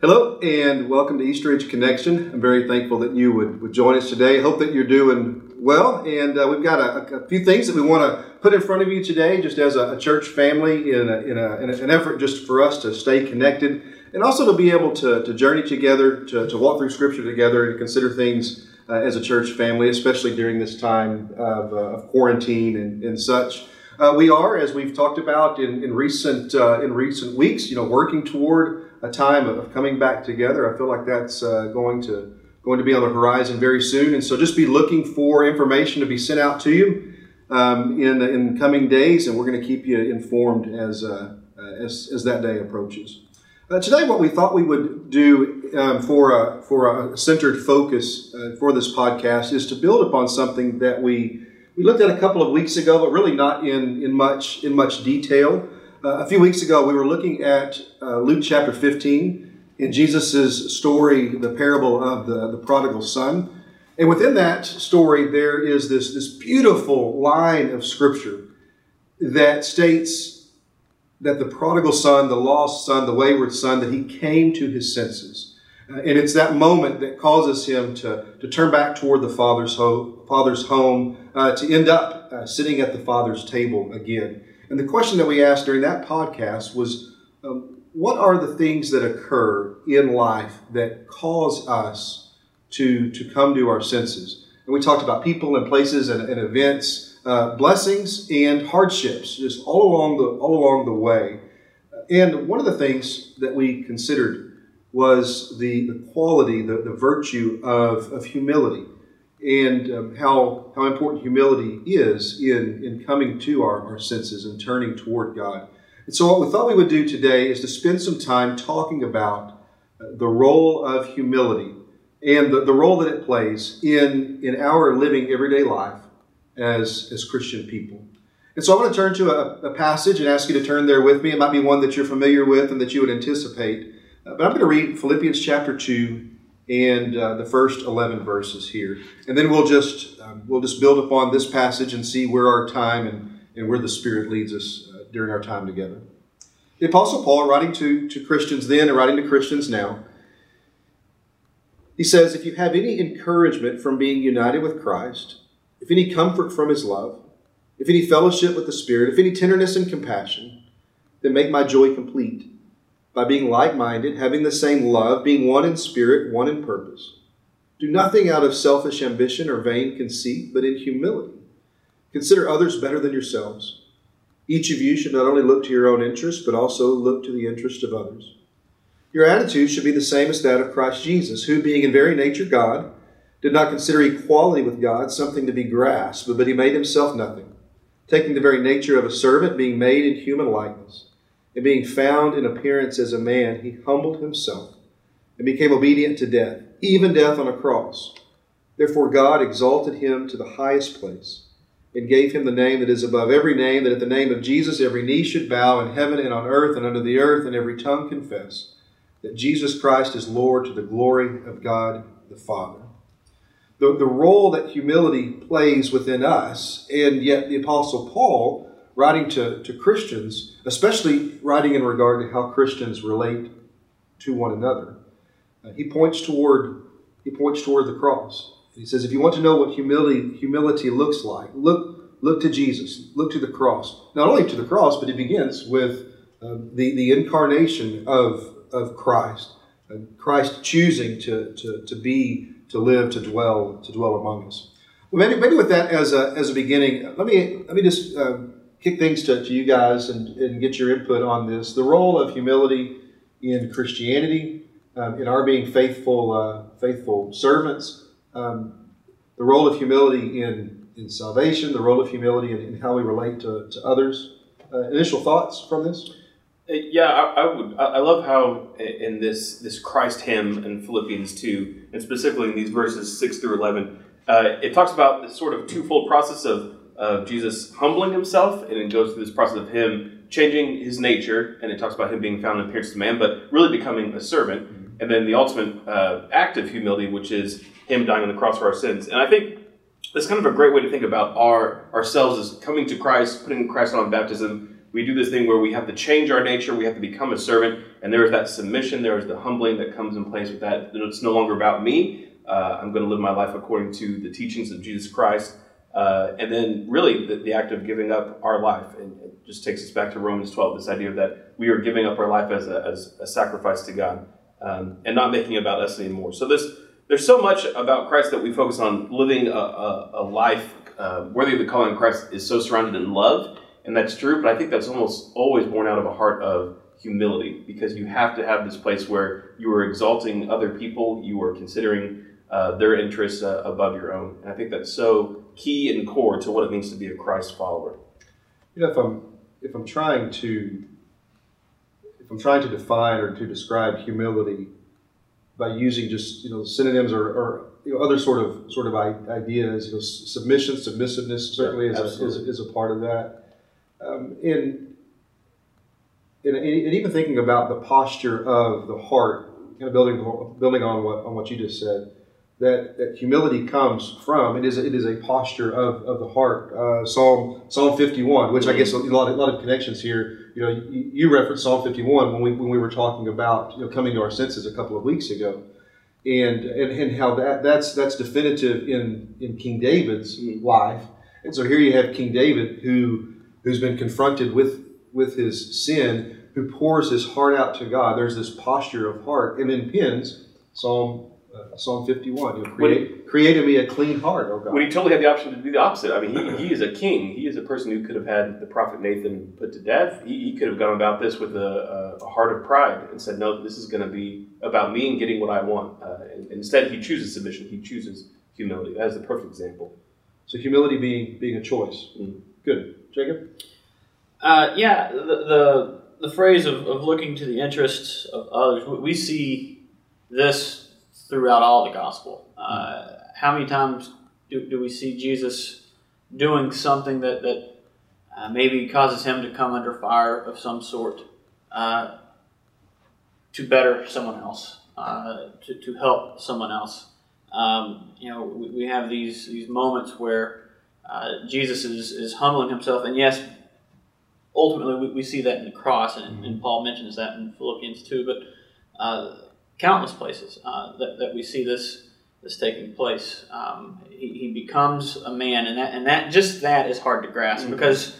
Hello and welcome to Eastridge Connection. I'm very thankful that you would, would join us today. Hope that you're doing well. And uh, we've got a, a, few things that we want to put in front of you today, just as a, a church family, in, a, in, in, an effort just for us to stay connected and also to be able to, to journey together, to, to walk through Scripture together, and consider things uh, as a church family, especially during this time of, uh, of quarantine and, and such. Uh, we are, as we've talked about in, in recent uh, in recent weeks, you know, working toward a time of coming back together. I feel like that's uh, going to going to be on the horizon very soon, and so just be looking for information to be sent out to you um, in in coming days, and we're going to keep you informed as uh, as, as that day approaches. Uh, today, what we thought we would do um, for a for a centered focus uh, for this podcast is to build upon something that we we looked at a couple of weeks ago, but really not in in much in much detail. Uh, a few weeks ago, we were looking at uh, Luke chapter 15 in Jesus' story, the parable of the, the prodigal son. And within that story, there is this, this beautiful line of scripture that states that the prodigal son, the lost son, the wayward son, that he came to his senses. Uh, and it's that moment that causes him to, to turn back toward the father's, ho- father's home, uh, to end up uh, sitting at the father's table again. And the question that we asked during that podcast was um, what are the things that occur in life that cause us to, to come to our senses? And we talked about people and places and, and events, uh, blessings and hardships, just all along the, all along the way. And one of the things that we considered was the, the quality, the, the virtue of, of humility and um, how, how important humility is in, in coming to our, our senses and turning toward God. And so, what we thought we would do today is to spend some time talking about uh, the role of humility and the, the role that it plays in, in our living everyday life as, as Christian people. And so, I want to turn to a, a passage and ask you to turn there with me. It might be one that you're familiar with and that you would anticipate. Uh, but I'm going to read Philippians chapter 2 and uh, the first 11 verses here. And then we'll just, um, we'll just build upon this passage and see where our time and, and where the Spirit leads us uh, during our time together. The Apostle Paul, writing to, to Christians then and writing to Christians now, he says, If you have any encouragement from being united with Christ, if any comfort from his love, if any fellowship with the Spirit, if any tenderness and compassion, then make my joy complete by being like minded, having the same love, being one in spirit, one in purpose. Do nothing out of selfish ambition or vain conceit, but in humility. Consider others better than yourselves. Each of you should not only look to your own interests, but also look to the interests of others. Your attitude should be the same as that of Christ Jesus, who, being in very nature God, did not consider equality with God something to be grasped, but he made himself nothing, taking the very nature of a servant, being made in human likeness and being found in appearance as a man, he humbled himself and became obedient to death, even death on a cross. Therefore, God exalted him to the highest place and gave him the name that is above every name, that at the name of Jesus every knee should bow in heaven and on earth and under the earth, and every tongue confess that Jesus Christ is Lord to the glory of God the Father. The, the role that humility plays within us, and yet the Apostle Paul writing to, to Christians, especially writing in regard to how Christians relate to one another. Uh, he points toward he points toward the cross. He says, if you want to know what humility humility looks like, look look to Jesus, look to the cross. Not only to the cross, but it begins with uh, the the incarnation of of Christ, uh, Christ choosing to, to to be to live to dwell to dwell among us. Well, maybe, maybe with that as a as a beginning, let me let me just uh, kick things to, to you guys and, and get your input on this. The role of humility in Christianity, um, in our being faithful, uh, faithful servants, um, the role of humility in, in salvation, the role of humility in, in how we relate to, to others. Uh, initial thoughts from this? Uh, yeah, I, I, would. I love how in this this Christ hymn in Philippians two, and specifically in these verses six through eleven, uh, it talks about this sort of twofold process of of Jesus humbling himself, and it goes through this process of him changing his nature, and it talks about him being found in appearance of man, but really becoming a servant. Mm-hmm. And then the ultimate uh, act of humility, which is him dying on the cross for our sins. And I think that's kind of a great way to think about our ourselves as coming to Christ, putting Christ on baptism, we do this thing where we have to change our nature, we have to become a servant, and there is that submission, there is the humbling that comes in place with that. It's no longer about me. Uh, I'm going to live my life according to the teachings of Jesus Christ. Uh, and then, really, the, the, act of giving up our life, and it just takes us back to Romans 12, this idea that we are giving up our life as a, as a sacrifice to God um, and not making it about us anymore. So, this, there's so much about Christ that we focus on living a, a, a life uh, worthy of the calling of Christ is so surrounded in love and that's true, but I think that's almost always born out of a heart of humility because you have to have this place where you are exalting other people, you are considering uh, their interests uh, above your own. And I think that's so key and core to what it means to be a Christ follower. You know, if I'm if I'm trying to if I'm trying to define or to describe humility by using just you know synonyms or, or you know, other sort of sort of ideas, you know, submission, submissiveness certainly yeah, is, a, is, is a part of that um, in, in, in, even thinking about the posture of the heart, kind of building building on what on what you just said, that, that humility comes from it is a, it is a posture of, of the heart. Uh, Psalm Psalm fifty one, which I guess a lot, a lot of connections here. You know, you, you referenced Psalm fifty one when we when we were talking about you know coming to our senses a couple of weeks ago. And, and, and how that, that's that's definitive in, in King David's mm-hmm. life. And so here you have King David who who's been confronted with, with his sin, who pours his heart out to God. There's this posture of heart. And then pins Psalm uh, Psalm 51. You know, create, created me a clean heart, oh God. When he totally had the option to do the opposite. I mean, he, he is a king. He is a person who could have had the prophet Nathan put to death. He, he could have gone about this with a, a, heart of pride and said, no, this is going to be about me and getting what I want. Uh, and, instead, he chooses submission. He chooses humility. That is the perfect example. So humility being, being a choice. Mm. Good. Jacob? Uh, yeah, the, the, the phrase of, of looking to the interests of others, we see this throughout all the gospel. Uh, how many times do, do we see Jesus doing something that, that uh, maybe causes him to come under fire of some sort uh, to better someone else, uh, to, to help someone else? Um, you know, we, we have these, these moments where uh, Jesus is, is humbling himself. And yes, ultimately we, we see that in the cross, and, and Paul mentions that in Philippians 2, but uh, countless places uh, that, that we see this this taking place. Um, he, he, becomes a man, and that and that just that is hard to grasp mm-hmm. because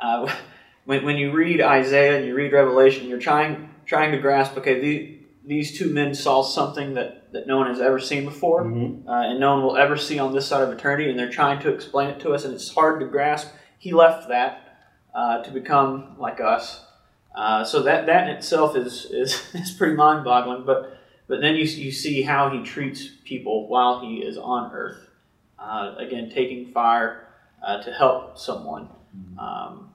uh, when, when you read Isaiah and you read Revelation, you're trying trying to grasp. Okay, the, these two men saw something that, that no one has ever seen before, mm-hmm. uh, and no one will ever see on this side of eternity, and they're trying to explain it to us, and it's hard to grasp. He left that uh, to become like us. Uh, so that, that in itself is, is, is pretty mind boggling, but, but then you, you see how he treats people while he is on earth. Uh, again, taking fire uh, to help someone. Mm-hmm. Um,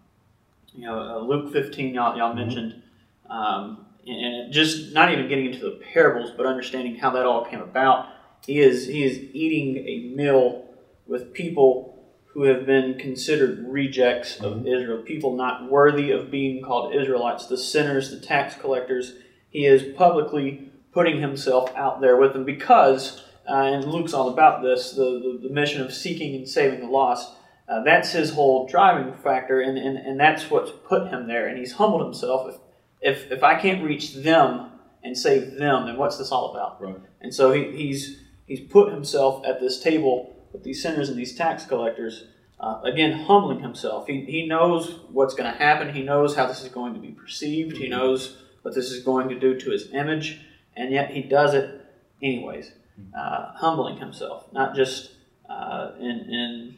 you know, uh, Luke 15, y'all, y'all mm-hmm. mentioned. Um, and just not even getting into the parables, but understanding how that all came about. He is he is eating a meal with people who have been considered rejects of mm-hmm. Israel, people not worthy of being called Israelites, the sinners, the tax collectors. He is publicly putting himself out there with them because, uh, and Luke's all about this, the, the, the, mission of seeking and saving the lost. Uh, that's his whole driving factor, and, and, and that's what's put him there. And he's humbled himself. If if if I can't reach them and save them, then what's this all about? Right. And so he, he's he's put himself at this table with these sinners and these tax collectors. Uh, again, humbling himself. He, he knows what's going to happen. He knows how this is going to be perceived. He knows what this is going to do to his image, and yet he does it anyways, uh, humbling himself, not just uh, in, in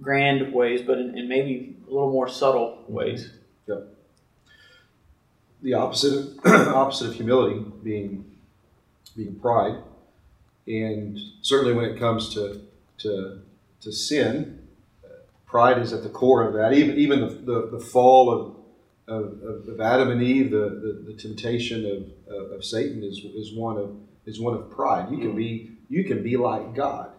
grand ways, but in, in, maybe a little more subtle ways. Yep the opposite opposite of humility being being pride, and certainly when it comes to to to sin, pride is at the core of that. Even even the, the, the fall of, of, of, Adam and Eve, the, the, the temptation of, of, of, Satan is, is one of is one of pride. You can be you can be like God.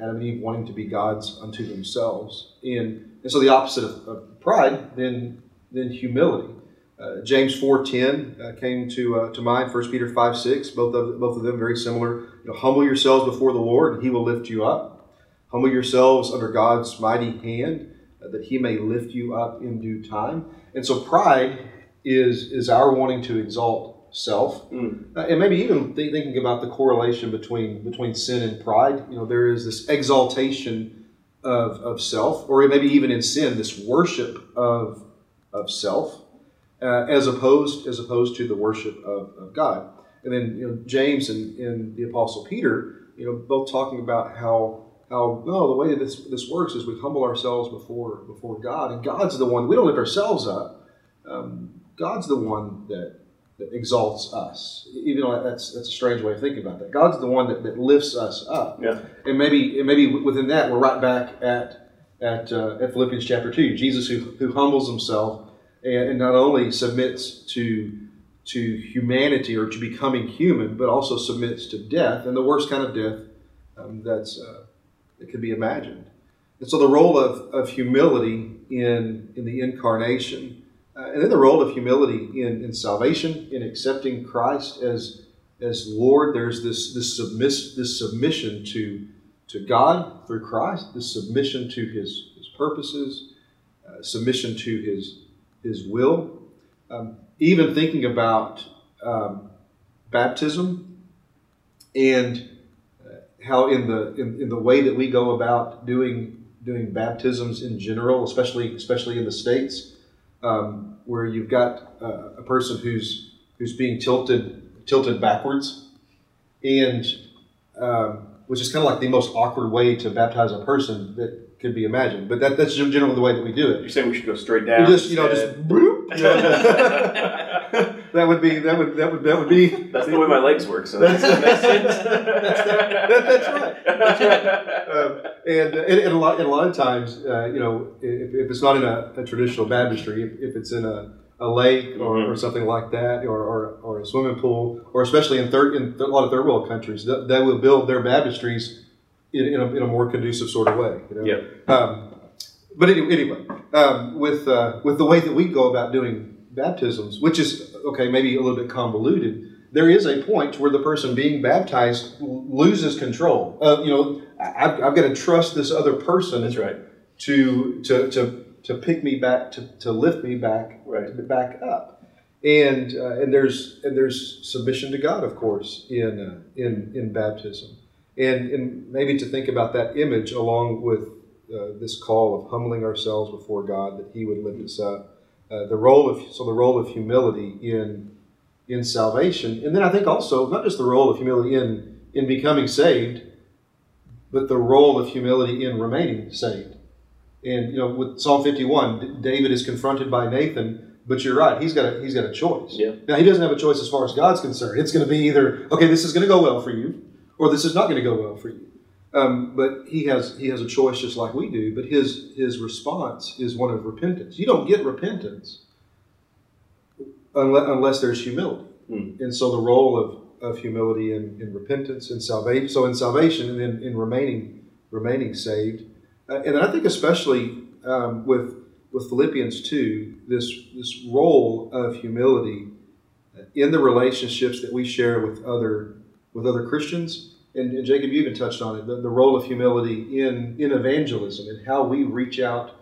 Adam and Eve wanting to be gods unto themselves. And, and so the opposite of, of pride then then humility. Uh, James 4.10 uh, came to, uh, to mind, 1 Peter 5, 6, both of, both of them very similar. You know, Humble yourselves before the Lord, and he will lift you up. Humble yourselves under God's mighty hand, uh, that he may lift you up in due time. And so pride is is our wanting to exalt self, Mm. Uh, and maybe even th- thinking about the correlation between between sin and pride. You know, there is this exaltation of, of self, or maybe even in sin, this worship of of self, uh, as opposed as opposed to the worship of, of God. And then you know, James and, and the Apostle Peter, you know, both talking about how how no, the way that this this works is we humble ourselves before before God, and God's the one. We don't lift ourselves up. Um, God's the one that that exalts us. Even though that's that's a strange way of thinking about that. God's the one that, that lifts us up. Yeah. And maybe and maybe within that we're right back at at uh, at Philippians chapter two. Jesus who who humbles himself and, and not only submits to to humanity or to becoming human, but also submits to death and the worst kind of death um, that's uh, that could be imagined. And so the role of, of humility in in the incarnation, uh, and then the role of humility in, in salvation, in accepting Christ as as Lord. There's this this submiss this submission to to God through Christ, this submission to His His purposes, uh, submission to His His will. Um, even thinking about um, baptism and how in the in, in the way that we go about doing doing baptisms in general, especially especially in the states, um, where you've got uh, a person who's who's being tilted tilted backwards, and um, which is kind of like the most awkward way to baptize a person that could be imagined. But that, that's generally the way that we do it. You're saying we should go straight down? just you know just instead? bloop, you know, that would be that would that would that would be That's the way my legs work. So That's- that makes sense. that's- that- that's right. That's right. Um, and, and, and a lot and a lot of times, uh, you know, if, if it's not in a, a traditional baptistry, if, if it's in a, a lake or, Mhm. or something like that, or, or, or a swimming pool, or especially in third in a lot of third world countries, they, they will build their baptistries in, in, a, in a more conducive sort of way. You know? Yep. Um, but anyway, anyway um, with uh, with the way that we go about doing baptisms, which is okay, maybe a little bit convoluted. There is a point where the person being baptized loses control. Uh, you know, I've, I've got to trust this other person That's right. to to to to pick me back to, to lift me back Right. back up. And uh, and there's and there's submission to God, of course, in uh, in in baptism, and and maybe to think about that image along with uh, this call of humbling ourselves before God, that He would lift us up. Uh, the role of so the role of humility in in salvation, and then I think also not just the role of humility in in becoming saved, but the role of humility in remaining saved. And you know, with Psalm 51, David is confronted by Nathan, but you're right, he's got a he's got a choice. Yeah. Now he doesn't have a choice as far as God's concerned. It's going to be either okay, this is going to go well for you, or this is not going to go well for you. Um, but he has he has a choice just like we do. But his his response is one of repentance. You don't get repentance unless, unless there's humility. Hmm. And so the role of, of humility and, in repentance and salvation. So in salvation and then in remaining remaining saved. Uh, and then I think especially um, with with Philippians two, this this role of humility in the relationships that we share with other with other Christians. And, and Jacob, you even touched on it, the, the role of humility in, in evangelism and how we reach out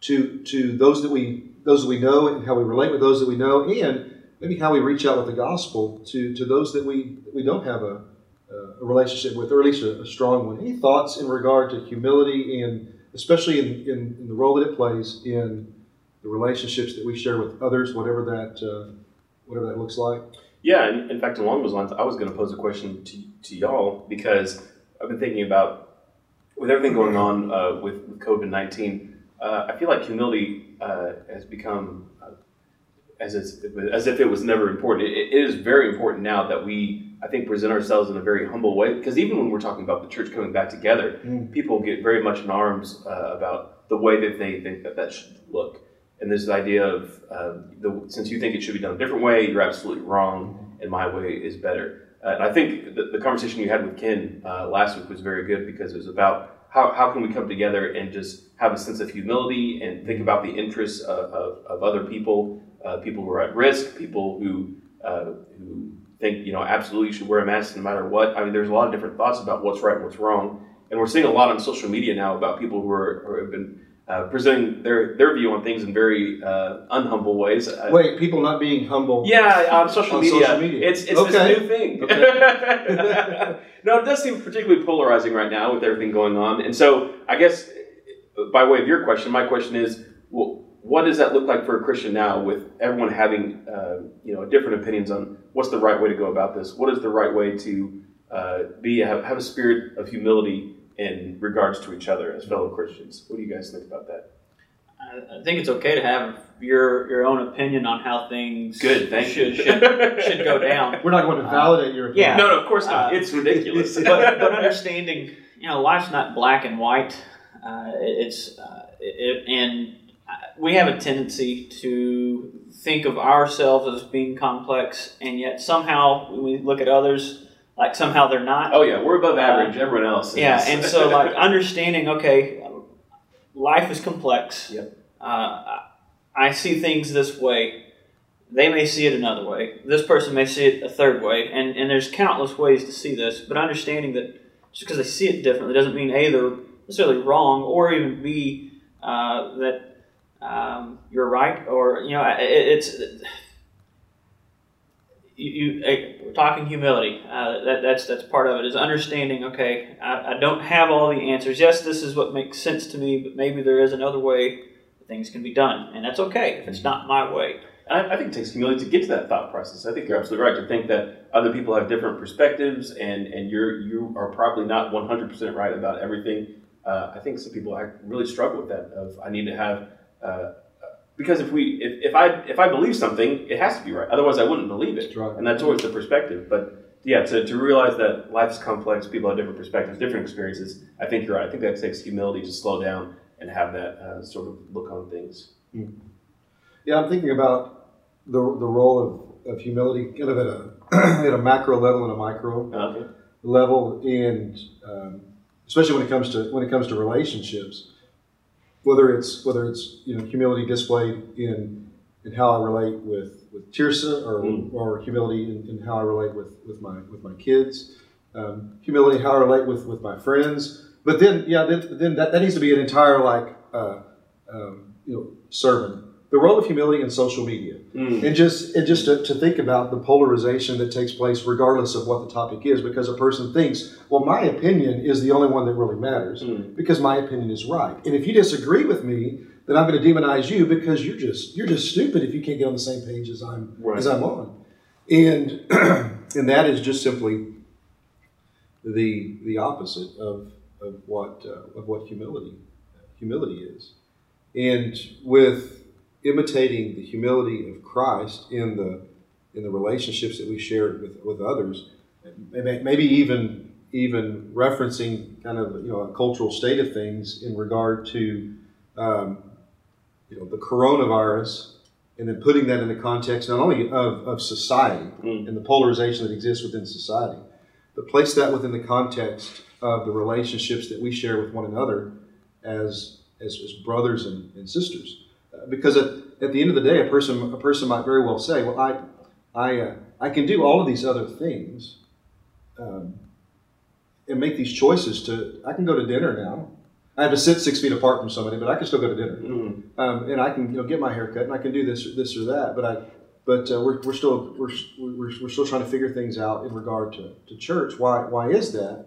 to to those that we those that we know and how we relate with those that we know and maybe how we reach out with the gospel to, to those that we we don't have a, a relationship with, or at least a, a strong one. Any thoughts in regard to humility and especially in, in, in the role that it plays in the relationships that we share with others, whatever that uh, whatever that looks like? Yeah, and in fact, along those lines, I was going to pose a question to, to y'all because I've been thinking about with everything going on uh, with, with COVID nineteen. Uh, I feel like humility uh, has become uh, as it's, as if it was never important. It, it is very important now that we, I think, present ourselves in a very humble way. Because even when we're talking about the church coming back together, Mm. people get very much in arms uh, about the way that they think that that should look. And this idea of um, the, since you think it should be done a different way, you're absolutely wrong, and my way is better. Uh, and I think the, the conversation you had with Ken uh, last week was very good because it was about how, how can we come together and just have a sense of humility and think about the interests of, of, of other people, uh, people who are at risk, people who uh, who think you know absolutely you should wear a mask no matter what. I mean, there's a lot of different thoughts about what's right and what's wrong, and we're seeing a lot on social media now about people who are who have been uh, presenting their their view on things in very uh, unhumble ways. Uh, Wait, people not being humble. Yeah, on social On media, social media. it's it's Okay. this new thing. no, it does seem particularly polarizing right now with everything going on, and so I guess by way of your question, my question is, well, what does that look like for a Christian now, with everyone having uh, you know different opinions on what's the right way to go about this? What is the right way to uh, be have, have a spirit of humility in regards to each other as fellow Christians? What do you guys think about that? I I think it's okay to have your your own opinion on how things Good, thank should, you. should should go down. We're not going to validate your yeah. opinion. No, no, of course not. Uh, it's ridiculous. but, but understanding, you know, life's not black and white. Uh, it's uh, it, and uh, we have a tendency to think of ourselves as being complex, and yet somehow when we look at others like somehow they're not. Oh yeah, we're above average. Everyone else. Is. Yeah, and so like understanding, okay, life is complex. Yep. Uh, I- I see things this way. They may see it another way. This person may see it a third way, and and there's countless ways to see this. But understanding that just because they see it differently doesn't mean a they're necessarily wrong, or even b uh, that um, you're right, or you know it, it's. You, you we're talking humility. Uh, that, that's that's part of it. Is understanding. Okay, I, I don't have all the answers. Yes, this is what makes sense to me, but maybe there is another way things can be done, and that's okay if it's not my way. I, I think it takes humility to get to that thought process. I think you're absolutely right to think that other people have different perspectives, and and you're you are probably not 100 percent right about everything. Uh, I think some people act, really struggle with that. Of I need to have uh, because if we if, if I if I believe something, it has to be right. Otherwise, I wouldn't believe it. Right. And that's always the perspective. But yeah, to, to realize that life is complex, people have different perspectives, different experiences. I think you're right. I think that takes humility to slow down and have that uh, sort of look on things. Yeah, I'm thinking about the, the role of, of humility kind of at a, at a macro level and a micro Okay. level, and um, especially when it comes to when it comes to relationships, whether it's whether it's you know humility displayed in in how I relate with with Tirsa, or Mm. or humility in, in how I relate with with my with my kids, um, humility how I relate with with my friends. But then, yeah, then, then that, that needs to be an entire like uh, um, you know sermon. The role of humility in social media Mm. and just and just to, to think about the polarization that takes place regardless of what the topic is because a person thinks well my opinion is the only one that really matters Mm. because my opinion is right and if you disagree with me then i'm going to demonize you because you're just you're just stupid if you can't get on the same page as i'm Right. as i'm on and and that is just simply the the opposite of of what uh, of what humility humility is and with imitating the humility of Christ in the in the relationships that we share with, with others, maybe maybe even even referencing kind of you know a cultural state of things in regard to um, you know the coronavirus, and then putting that in the context not only of, of society Mm. and the polarization that exists within society, but place that within the context of the relationships that we share with one another as as, as brothers and, and sisters. Because at, at the end of the day, a person a person might very well say, "Well, I I uh, I can do all of these other things, um, and make these choices. To I can go to dinner now. I have to sit six feet apart from somebody, but I can still go to dinner, Mm. um, and I can you know get my hair cut, and I can do this this or that. But I but uh, we're, we're still we're, we're, we're still trying to figure things out in regard to, to church. Why why is that?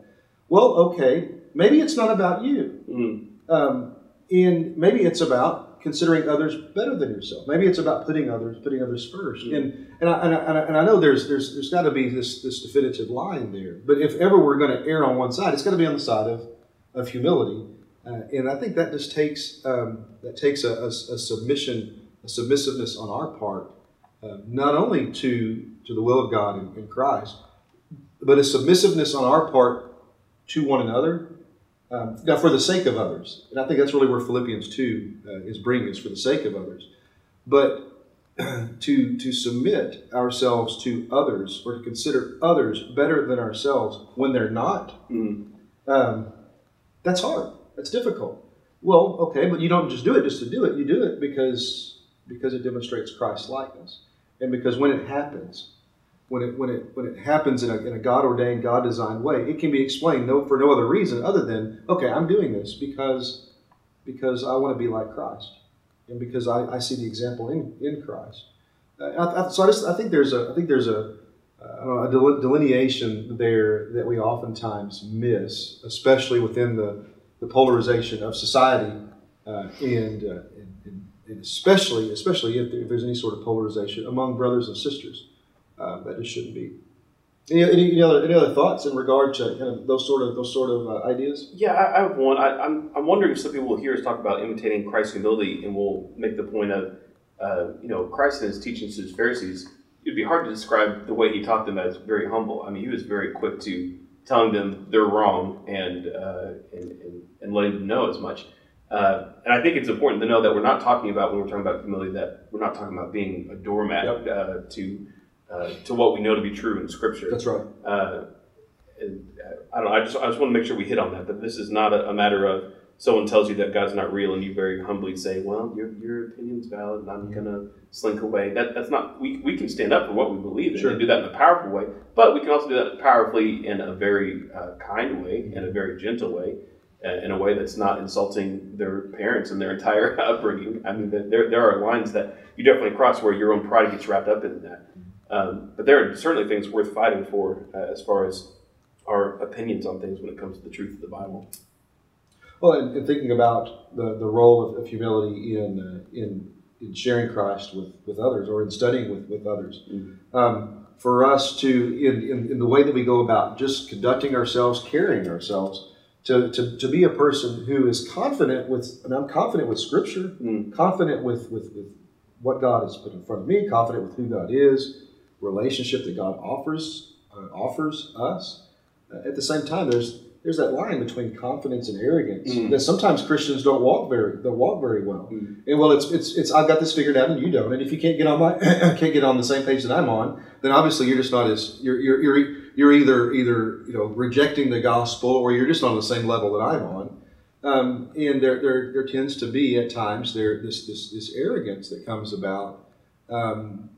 Well, okay, maybe it's not about you. Mm. Um, and maybe it's about considering others better than yourself. Maybe it's about putting others putting others 1st Mhm. And and, I, and I- and I know there's there's there's got to be this this definitive line there. But if ever we're going to err on one side, it's got to be on the side of of humility. Uh, and I think that just takes um, that takes a, a, a submission, a submissiveness on our part, uh, not only to to the will of God in, in Christ, but a submissiveness on our part to one another um, now, for the sake of others, and I think that's really where Philippians two uh, is bringing us for the sake of others, but to to submit ourselves to others or to consider others better than ourselves when they're not, Mm. um, that's hard. That's difficult. Well, okay, but you don't just do it just to do it. You do it because because it demonstrates Christ's likeness, and because when it happens, when it when it when it happens in a, in a God ordained, God designed way, it can be explained no for no other reason other than okay, I'm doing this because because I want to be like Christ, and because I, I see the example in, in Christ. Uh, I, I, so I just I think there's a I think there's a uh, a delineation there that we oftentimes miss, especially within the, the polarization of society, uh, and, uh, and, and, especially especially if, there's any sort of polarization among brothers and sisters. Uh, that just shouldn't be. Any, any, any, other any other thoughts in regard to kind of those sort of those sort of uh, ideas? Yeah, I, I have one. I, am I'm, I'm wondering if some people will hear us talk about imitating Christ's humility, and we'll make the point of uh, you know Christ and his teachings to his Pharisees. It'd be hard to describe the way he taught them as very humble. I mean, he was very quick to telling them they're wrong and uh, and, and, and, letting them know as much. Uh, and I think it's important to know that we're not talking about when we're talking about humility that we're not talking about being a doormat yep. Uh, to uh, to what we know to be true in Scripture. That's right. Uh, and uh, I don't. Know, I just I just want to make sure we hit on that. That this is not a, a, matter of someone tells you that God's not real, and you very humbly say, "Well, your your opinion's valid, and I'm gonna slink away." That that's not. We, we can stand up for what we believe in sure. and do that in a powerful way, but we can also do that powerfully in a very uh, kind way, in a very gentle way. Uh, in a way that's not insulting their parents and their entire upbringing. I mean, there, there are lines that you definitely cross where your own pride gets wrapped up in that. Um, but there are certainly things worth fighting for uh, as far as our opinions on things when it comes to the truth of the Bible. Well, and, and thinking about the, the role of, of humility in, uh, in, in sharing Christ with, with others or in studying with, with others. Mm-hmm. Um, for us to, in, in, in, the way that we go about just conducting ourselves, carrying ourselves, to, to, to be a person who is confident with, and I'm confident with Scripture, mm. confident with, with, with what God has put in front of me, confident with who God is, relationship that God offers uh, offers us. Uh, at the same time, there's there's that line between confidence and arrogance mm. that sometimes Christians don't walk very don't walk very well. Mm. And well, it's it's it's I've got this figured out and you don't. And if you can't get on my can't get on the same page that I'm on, then obviously you're just not as you're you're you're, you're either either you know rejecting the gospel or you're just on the same level that I'm on. Um, and there, there there tends to be at times there this this this arrogance that comes about. Um,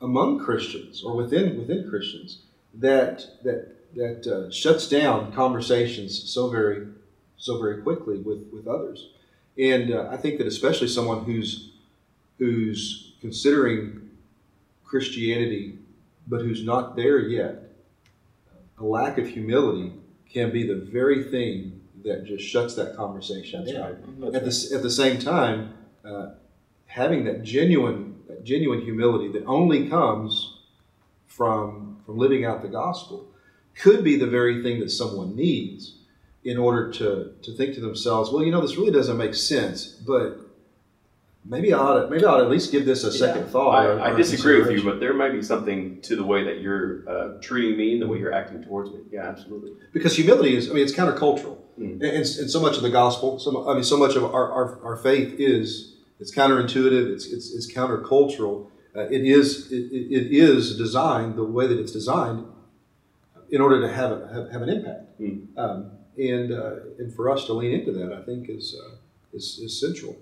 among Christians or within within Christians that that that uh, shuts down conversations so very so very quickly with with others. And uh, I think that especially someone who's who's considering Christianity but who's not there yet, a lack of humility can be the very thing that just shuts that conversation That's down. Right. That's at right. the at the same time, uh, having that genuine that genuine humility that only comes from, from living out the gospel could be the very thing that someone needs in order to, to think to themselves, well, you know, this really doesn't make sense, but maybe I ought to, maybe I ought to at least give this a second yeah. thought. I, or, I disagree with you, but there might be something to the way that you're uh, treating me and the way you're acting towards me. Yeah, absolutely. Because humility is, I mean, it's countercultural. Mm. And, and, and, so much of the gospel, some, I mean, so much of our, our, our faith is it's counterintuitive. It's it's, it's countercultural. Uh, it is it, it is designed the way that it's designed in order to have a, have, have an impact. Mm. Um, and uh, and for us to lean into that, I think is uh, is, is central.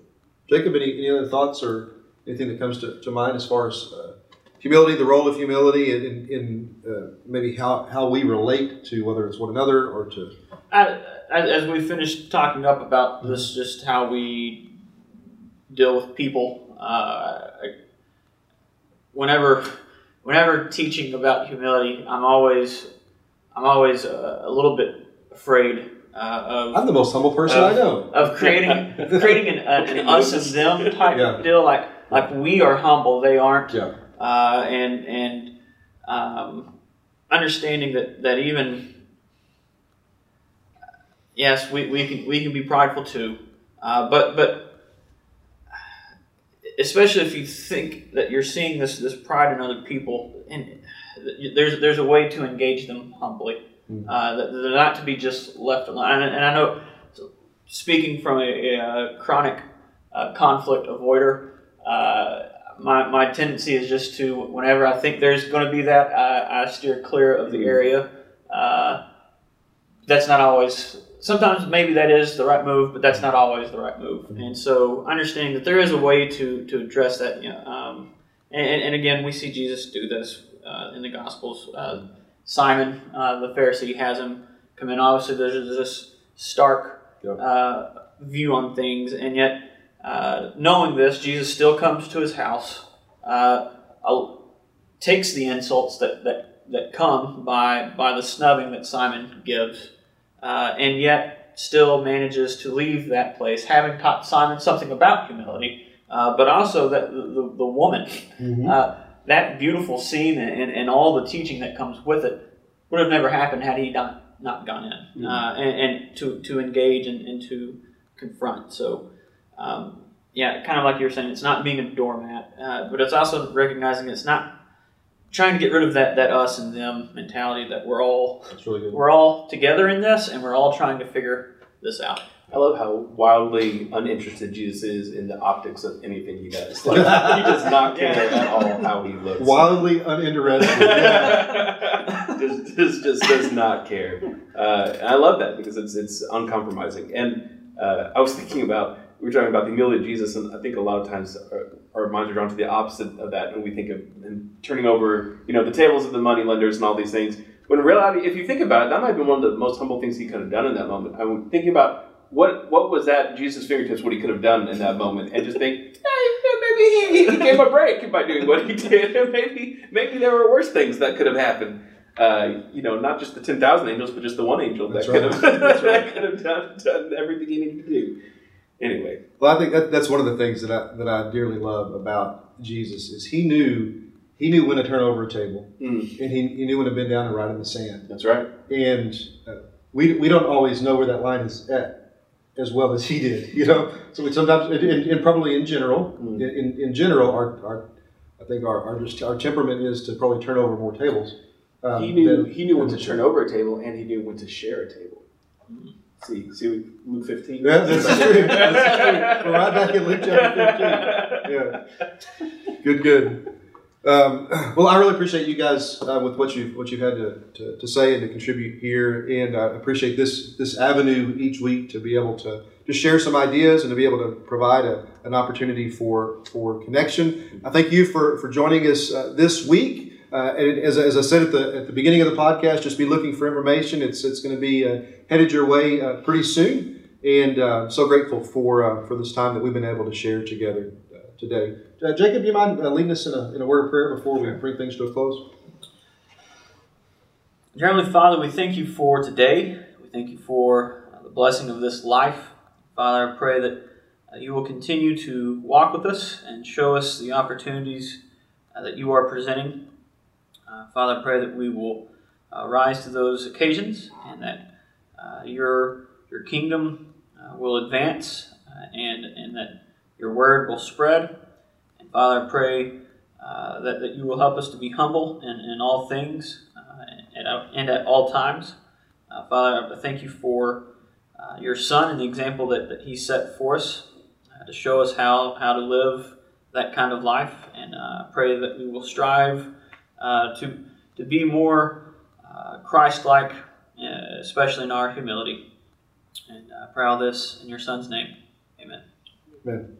Jacob, any, any other thoughts or anything that comes to, to mind as far as uh, humility, the role of humility, in, in, in uh, maybe how, how we relate to whether it's one another or to. as we finished talking up about this, just how we deal with people. Uh, whenever, whenever teaching about humility, I'm always, I'm always a, a little bit afraid uh, of. I'm the most humble person of, I know. Of creating, creating an, an, an us and them type yeah. deal, like like we are humble, they aren't. Yeah. Uh, and and um, understanding that that even yes, we, we can we can be prideful too, uh, but but especially if you think that you're seeing this this pride in other people, and there's there's a way to engage them humbly. Mm-hmm. Uh, that they're not to be just left alone. And, and I know, speaking from a, a chronic uh, conflict avoider, uh, my, my tendency is just to whenever I think there's going to be that, I, I steer clear of the mm-hmm. area. Uh, that's not always sometimes maybe that is the right move, but that's not always the right move. Mm-hmm. And so understanding that there is a way to to address that. You know, um, and, and, again, we see Jesus do this uh, in the Gospels. Uh, Simon, uh, the Pharisee, has him come in. Obviously, there's this stark. Uh, view on things, and yet uh, knowing this, Jesus still comes to his house, uh, takes the insults that, that, that come by, by the snubbing that Simon gives, uh, and yet still manages to leave that place, having taught Simon something about humility, uh, but also that the, the, woman. Mm-hmm. Uh, that beautiful scene and, and, and, all the teaching that comes with it would have never happened had he not, not gone in mm-hmm. uh, and, and, to, to engage and, and to confront. So, um, yeah, kind of like you were saying, it's not being a doormat, uh, but it's also recognizing it's not trying to get rid of that, that us and them mentality that we're all really we're all together in this and we're all trying to figure this out. I love how wildly uninterested Jesus is in the optics of anything he does. Like, he does not care at all how he looks. Wildly uninterested. just, just, just does not care. Uh, and I love that because it's it's uncompromising. And uh, I was thinking about we were talking about the humility of Jesus, and I think a lot of times our, our minds are drawn to the opposite of that, and we think of and turning over, you know, the tables of the money lenders and all these things. When in reality, if you think about it, that might have been one of the most humble things he could have done in that moment. I'm thinking about what what was that Jesus' fingertips, what he could have done in that moment, and just think, hey, maybe he, he gave a break by doing what he did. maybe maybe there were worse things that could have happened. Uh, you know, not just the ten thousand angels, but just the one angel that could have that could have done, done everything he needed to do. Anyway, well, I think that, that's one of the things that I that I dearly love about Jesus is he knew he knew when to turn over a table, mm. and he, he knew when to bend down and write in the sand. That's right. And uh, we, we don't always know where that line is at as well as he did, you know. So we sometimes, and, and probably in general, mm. in, in general, our, our I think our, our just our temperament is to probably turn over more tables. Um, he knew than, he knew when to turn over a table, and he knew when to share a table. Mm. See, see Luke fifteen. Yeah, that's true. That's true. We're right back in Luke chapter fifteen. Yeah, good, good. Um, well, I really appreciate you guys uh, with what you've what you've had to, to, to, say and to contribute here, and I appreciate this this avenue each week to be able to to share some ideas and to be able to provide a, an opportunity for for connection. I thank you for for joining us uh, this week. Uh, and as, as I said at the at the beginning of the podcast, just be looking for information. It's it's going to be uh, headed your way uh, pretty soon, and uh, so grateful for for this time that we've been able to share together today. Uh, Jacob, do you mind uh, leading us in a, in a word of prayer before we bring things to a close? Dear Heavenly Father, we thank you for today. We thank you for uh, the blessing of this life. Father, I pray that uh, you will continue to walk with us and show us the opportunities uh, that you are presenting. Uh, Father, I pray that we will rise to those occasions and that your, your kingdom will advance and, and that your word will spread. And Father, I pray uh, that, that you will help us to be humble in, in all things uh, and, and, at all times. Uh, Father, I thank you for uh, your Son and the example that, that he set for us uh, to show us how, how to live that kind of life. And I pray that we will strive Uh, to, to be more uh, Christ like, uh, especially in our humility. And I pray all this in your Son's name. Amen. Amen.